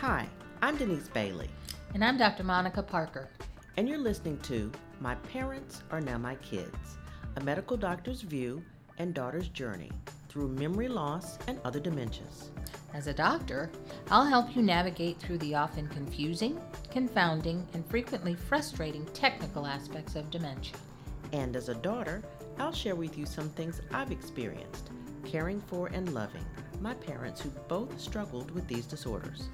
Hi, I'm Denise Bailey. And I'm Dr. Monica Parker. And you're listening to My Parents Are Now My Kids, a medical doctor's view and daughter's journey through memory loss and other dementias. As a doctor, I'll help you navigate through the often confusing, confounding, and frequently frustrating technical aspects of dementia. And as a daughter, I'll share with you some things I've experienced caring for and loving my parents who both struggled with these disorders.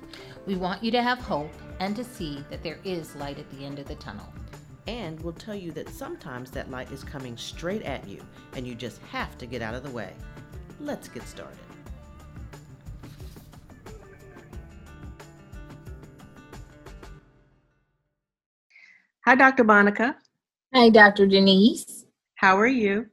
We want you to have hope and to see that there is light at the end of the tunnel. And we'll tell you that sometimes that light is coming straight at you and you just have to get out of the way. Let's get started. Hi, Dr. Monica. Hi, Dr. Denise. How are you?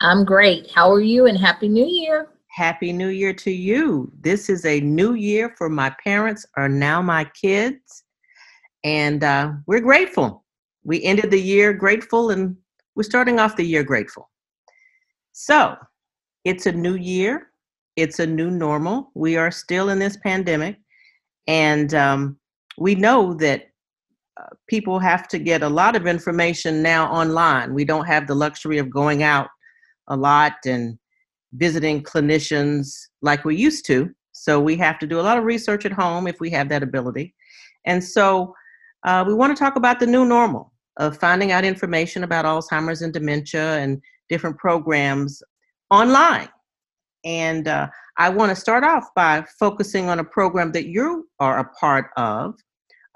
I'm great. How are you? And Happy New Year. Happy New Year to you. This is a new year for my parents, are now my kids. And uh, we're grateful. We ended the year grateful, and we're starting off the year grateful. So, it's a new year, it's a new normal. We are still in this pandemic, and um, we know that uh, people have to get a lot of information now online. We don't have the luxury of going out a lot and visiting clinicians like we used to. So we have to do a lot of research at home if we have that ability. And so uh, we want to talk about the new normal of finding out information about Alzheimer's and dementia and different programs online. And uh, I want to start off by focusing on a program that you are a part of.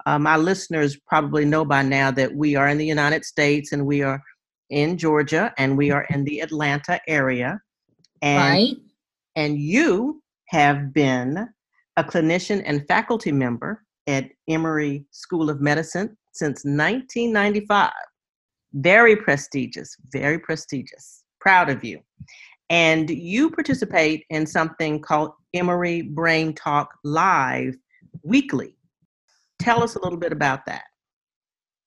Uh, my listeners probably know by now that we are in the United States and we are in Georgia and we are in the Atlanta area. And, right. and you have been a clinician and faculty member at Emory School of Medicine since 1995. Very prestigious, very prestigious. Proud of you. And you participate in something called Emory Brain Talk Live weekly. Tell us a little bit about that.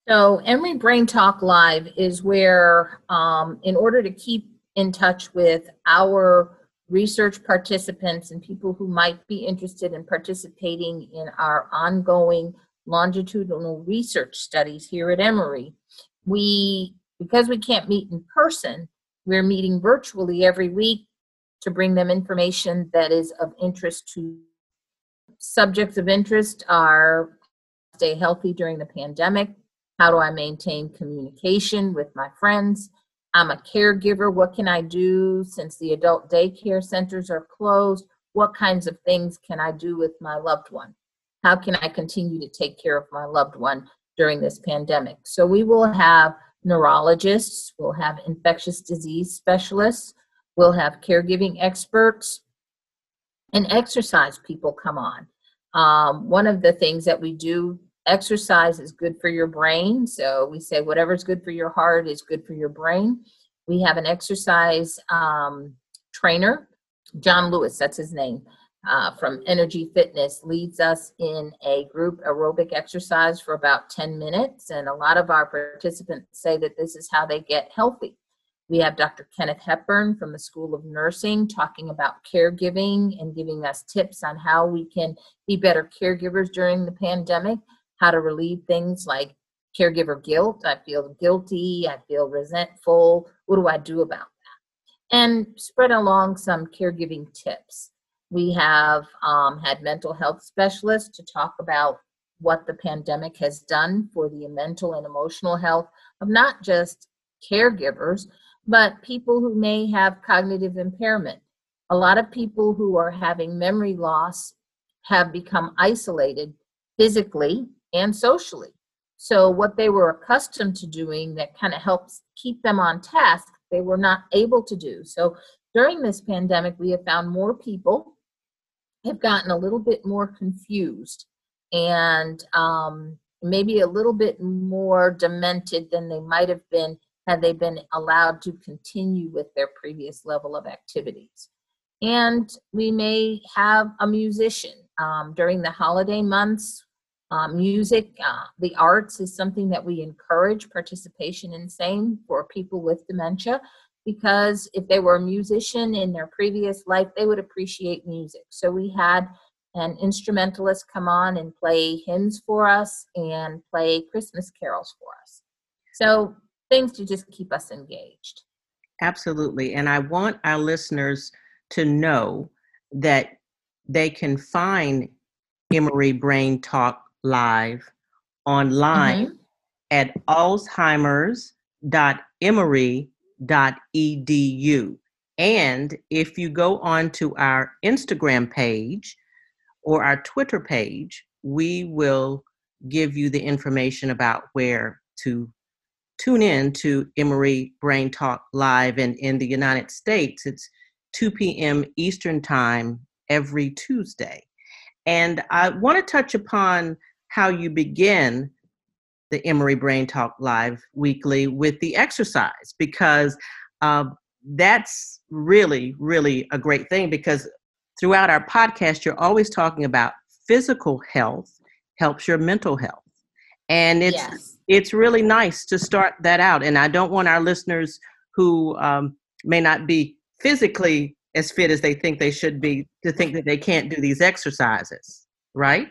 So, Emory Brain Talk Live is where, um, in order to keep in touch with our research participants and people who might be interested in participating in our ongoing longitudinal research studies here at Emory. We, because we can't meet in person, we're meeting virtually every week to bring them information that is of interest to subjects of interest are stay healthy during the pandemic, how do I maintain communication with my friends, I'm a caregiver. What can I do since the adult daycare centers are closed? What kinds of things can I do with my loved one? How can I continue to take care of my loved one during this pandemic? So, we will have neurologists, we'll have infectious disease specialists, we'll have caregiving experts, and exercise people come on. Um, one of the things that we do exercise is good for your brain. So we say whatever's good for your heart is good for your brain. We have an exercise um, trainer, John Lewis, that's his name, uh, from Energy Fitness, leads us in a group aerobic exercise for about 10 minutes. And a lot of our participants say that this is how they get healthy. We have Dr. Kenneth Hepburn from the School of Nursing talking about caregiving and giving us tips on how we can be better caregivers during the pandemic how to relieve things like caregiver guilt. I feel guilty. I feel resentful. What do I do about that? And spread along some caregiving tips. We have um, had mental health specialists to talk about what the pandemic has done for the mental and emotional health of not just caregivers, but people who may have cognitive impairment. A lot of people who are having memory loss have become isolated physically and socially. So, what they were accustomed to doing that kind of helps keep them on task, they were not able to do. So, during this pandemic, we have found more people have gotten a little bit more confused and um, maybe a little bit more demented than they might have been had they been allowed to continue with their previous level of activities. And we may have a musician um, during the holiday months uh, music, uh, the arts is something that we encourage participation in. Same for people with dementia, because if they were a musician in their previous life, they would appreciate music. So we had and instrumentalists come on and play hymns for us and play Christmas carols for us. So things to just keep us engaged. Absolutely. And I want our listeners to know that they can find Emory Brain Talk live online mm-hmm. at alzheimers.emory.edu. And if you go on to our Instagram page or our Twitter page, we will give you the information about where to tune in to Emory Brain Talk Live. And in the United States, it's 2 p.m. Eastern Time every Tuesday. And I want to touch upon how you begin the Emory Brain Talk Live weekly with the exercise because uh, that's really, really a great thing because throughout our podcast, you're always talking about physical health helps your mental health. And it's yes. it's really nice to start that out. And I don't want our listeners who um, may not be physically as fit as they think they should be to think that they can't do these exercises, right?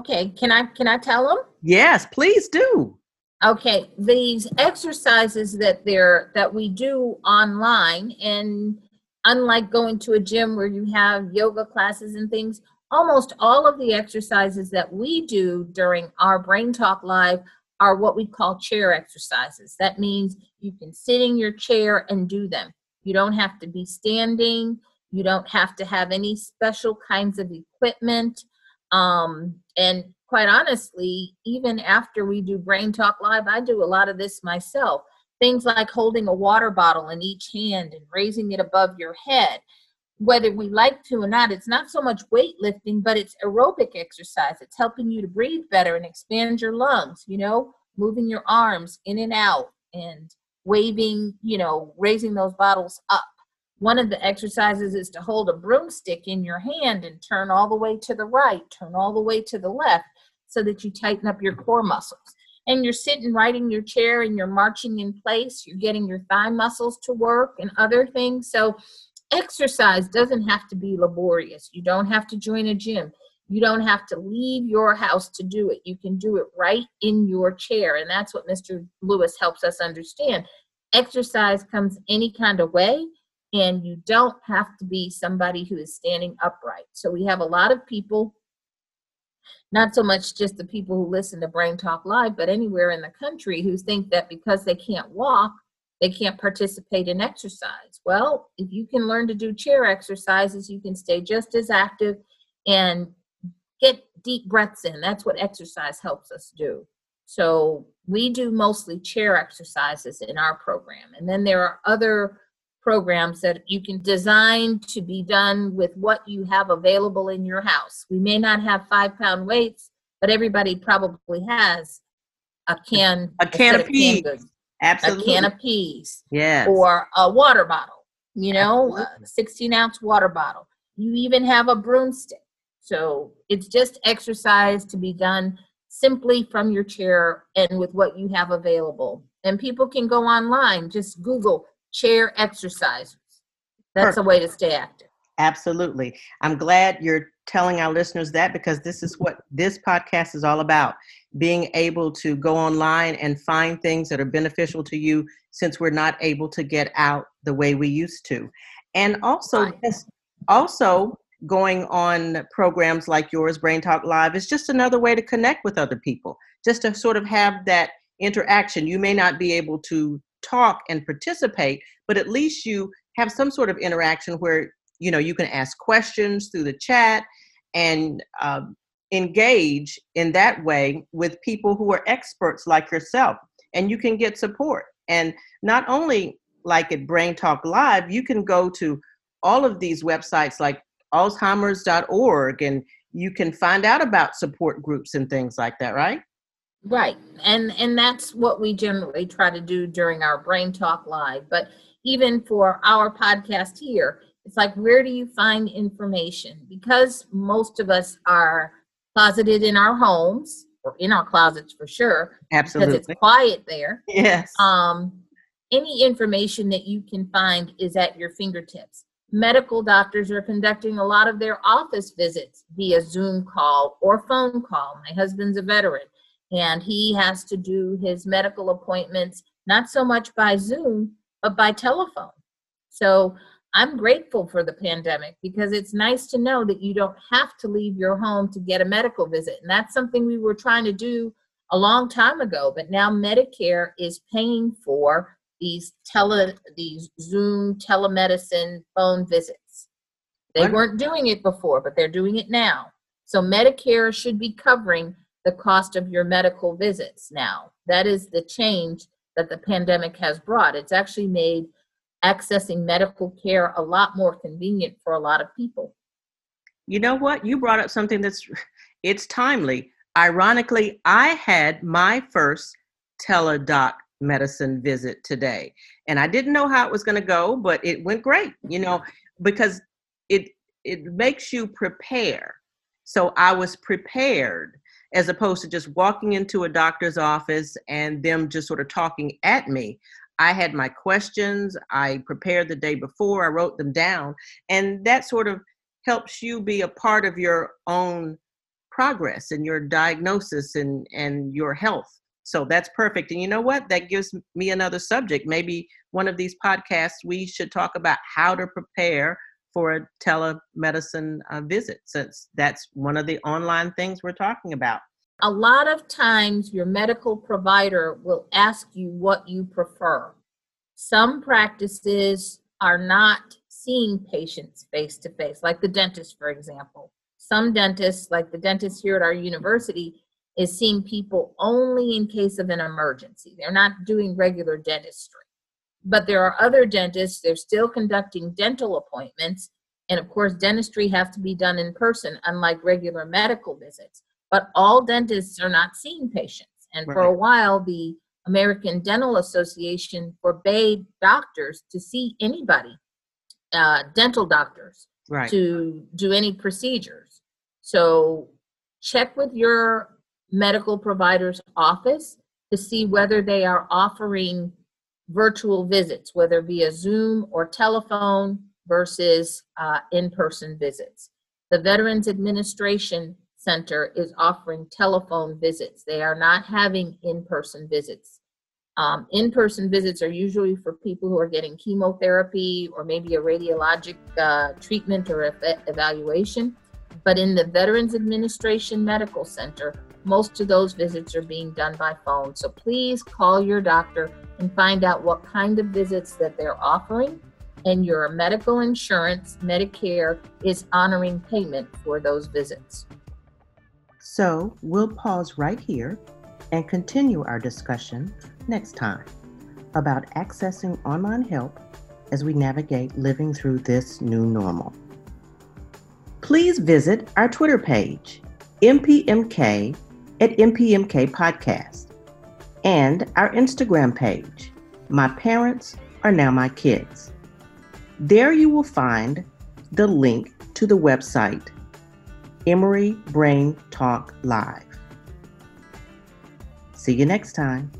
Okay, can I can I tell them? Yes, please do. Okay, these exercises that they're that we do online and unlike going to a gym where you have yoga classes and things, almost all of the exercises that we do during our Brain Talk Live are what we call chair exercises. That means you can sit in your chair and do them. You don't have to be standing. You don't have to have any special kinds of equipment. Um, and quite honestly, even after we do Brain Talk Live, I do a lot of this myself. Things like holding a water bottle in each hand and raising it above your head. Whether we like to or not, it's not so much weightlifting, but it's aerobic exercise. It's helping you to breathe better and expand your lungs, you know, moving your arms in and out and waving, you know, raising those bottles up. One of the exercises is to hold a broomstick in your hand and turn all the way to the right, turn all the way to the left so that you tighten up your core muscles. And you're sitting right in your chair and you're marching in place. You're getting your thigh muscles to work and other things. So, exercise doesn't have to be laborious. You don't have to join a gym. You don't have to leave your house to do it. You can do it right in your chair. And that's what Mr. Lewis helps us understand. Exercise comes any kind of way, and you don't have to be somebody who is standing upright. So we have a lot of people, not so much just the people who listen to Brain Talk Live, but anywhere in the country who think that because they can't walk, they can't participate in exercise. Well, if you can learn to do chair exercises, you can stay just as active and get deep breaths in. That's what exercise helps us do. So we do mostly chair exercises in our program. And then there are other programs that you can design to be done with what you have available in your house. We may not have five pound weights, but everybody probably has a can a can of, peas. Absolutely. A can of peas. Yeah. Or a water bottle, you know, Absolutely. a 16 ounce water bottle. You even have a broomstick. So it's just exercise to be done simply from your chair and with what you have available. And people can go online, just Google chair exercises. That's Perfect. a way to stay active. Absolutely. I'm glad you're telling our listeners that because this is what this podcast is all about being able to go online and find things that are beneficial to you since we're not able to get out the way we used to. And also, also going on programs like yours, Brain Talk Live, is just another way to connect with other people, just to sort of have that interaction. You may not be able to talk and participate, but at least you have some sort of interaction where you know you can ask questions through the chat and uh, engage in that way with people who are experts like yourself, and you can get support. And not only like at Brain Talk Live, you can go to all of these websites like alzheimers.org and you can find out about support groups and things like that right right and and that's what we generally try to do during our brain talk live but even for our podcast here it's like where do you find information? Because most of us are closeted in our homes or in our closets for sure absolutely because it's quiet there yes. um any information that you can find is at your fingertips. Medical doctors are conducting a lot of their office visits via Zoom call or phone call. My husband's a veteran and he has to do his medical appointments not so much by Zoom, but by telephone. So I'm grateful for the pandemic because it's nice to know that you don't have to leave your home to get a medical visit. And that's something we were trying to do a long time ago, but now Medicare is paying for these tele these Zoom telemedicine phone visits. They weren't doing it before, but they're doing it now. So Medicare should be covering the cost of your medical visits now. That is the change that the pandemic has brought. It's actually made accessing medical care a lot more convenient for a lot of people. You know what? You brought up something that's it's timely. Ironically, I had my first teledoc medicine visit today. And I didn't know how it was going to go, but it went great, you know, because it it makes you prepare. So I was prepared as opposed to just walking into a doctor's office and them just sort of talking at me. I had my questions, I prepared the day before, I wrote them down, and that sort of helps you be a part of your own progress and your diagnosis and and your health. So that's perfect. And you know what? That gives me another subject. Maybe one of these podcasts we should talk about how to prepare for a telemedicine uh, visit since that's one of the online things we're talking about A lot of times, your medical provider will ask you what you prefer. Some practices are not seeing patients face to face, like the dentist, for example. Some dentists, like the dentist here at our university, is seeing people only in case of an emergency. They're not doing regular dentistry. But there are other dentists, they're still conducting dental appointments. And of course, dentistry has to be done in person, unlike regular medical visits. But all dentists are not seeing patients. And for a while, the American Dental Association forbade doctors to see anybody, uh, dental doctors right to do any procedures. So check with your medical provider's office to see whether they are offering virtual visits, whether via Zoom or telephone versus uh, in-person visits. The Veterans Administration Center is offering telephone visits. They are not having in-person visits. Um, in-person visits are usually for people who are getting chemotherapy or maybe a radiologic uh, treatment or ev- evaluation. But in the Veterans Administration Medical Center, most of those visits are being done by phone. So please call your doctor and find out what kind of visits that they're offering. And your medical insurance, Medicare, is honoring payment for those visits. so we'll pause right here and continue our discussion next time about accessing online help as we navigate living through this new normal. Please visit our Twitter page, MPMK at MPMK Podcast, and our Instagram page, My Parents Are Now My Kids. There you will find the link to the website Emory Brain Talk Live. See you next time.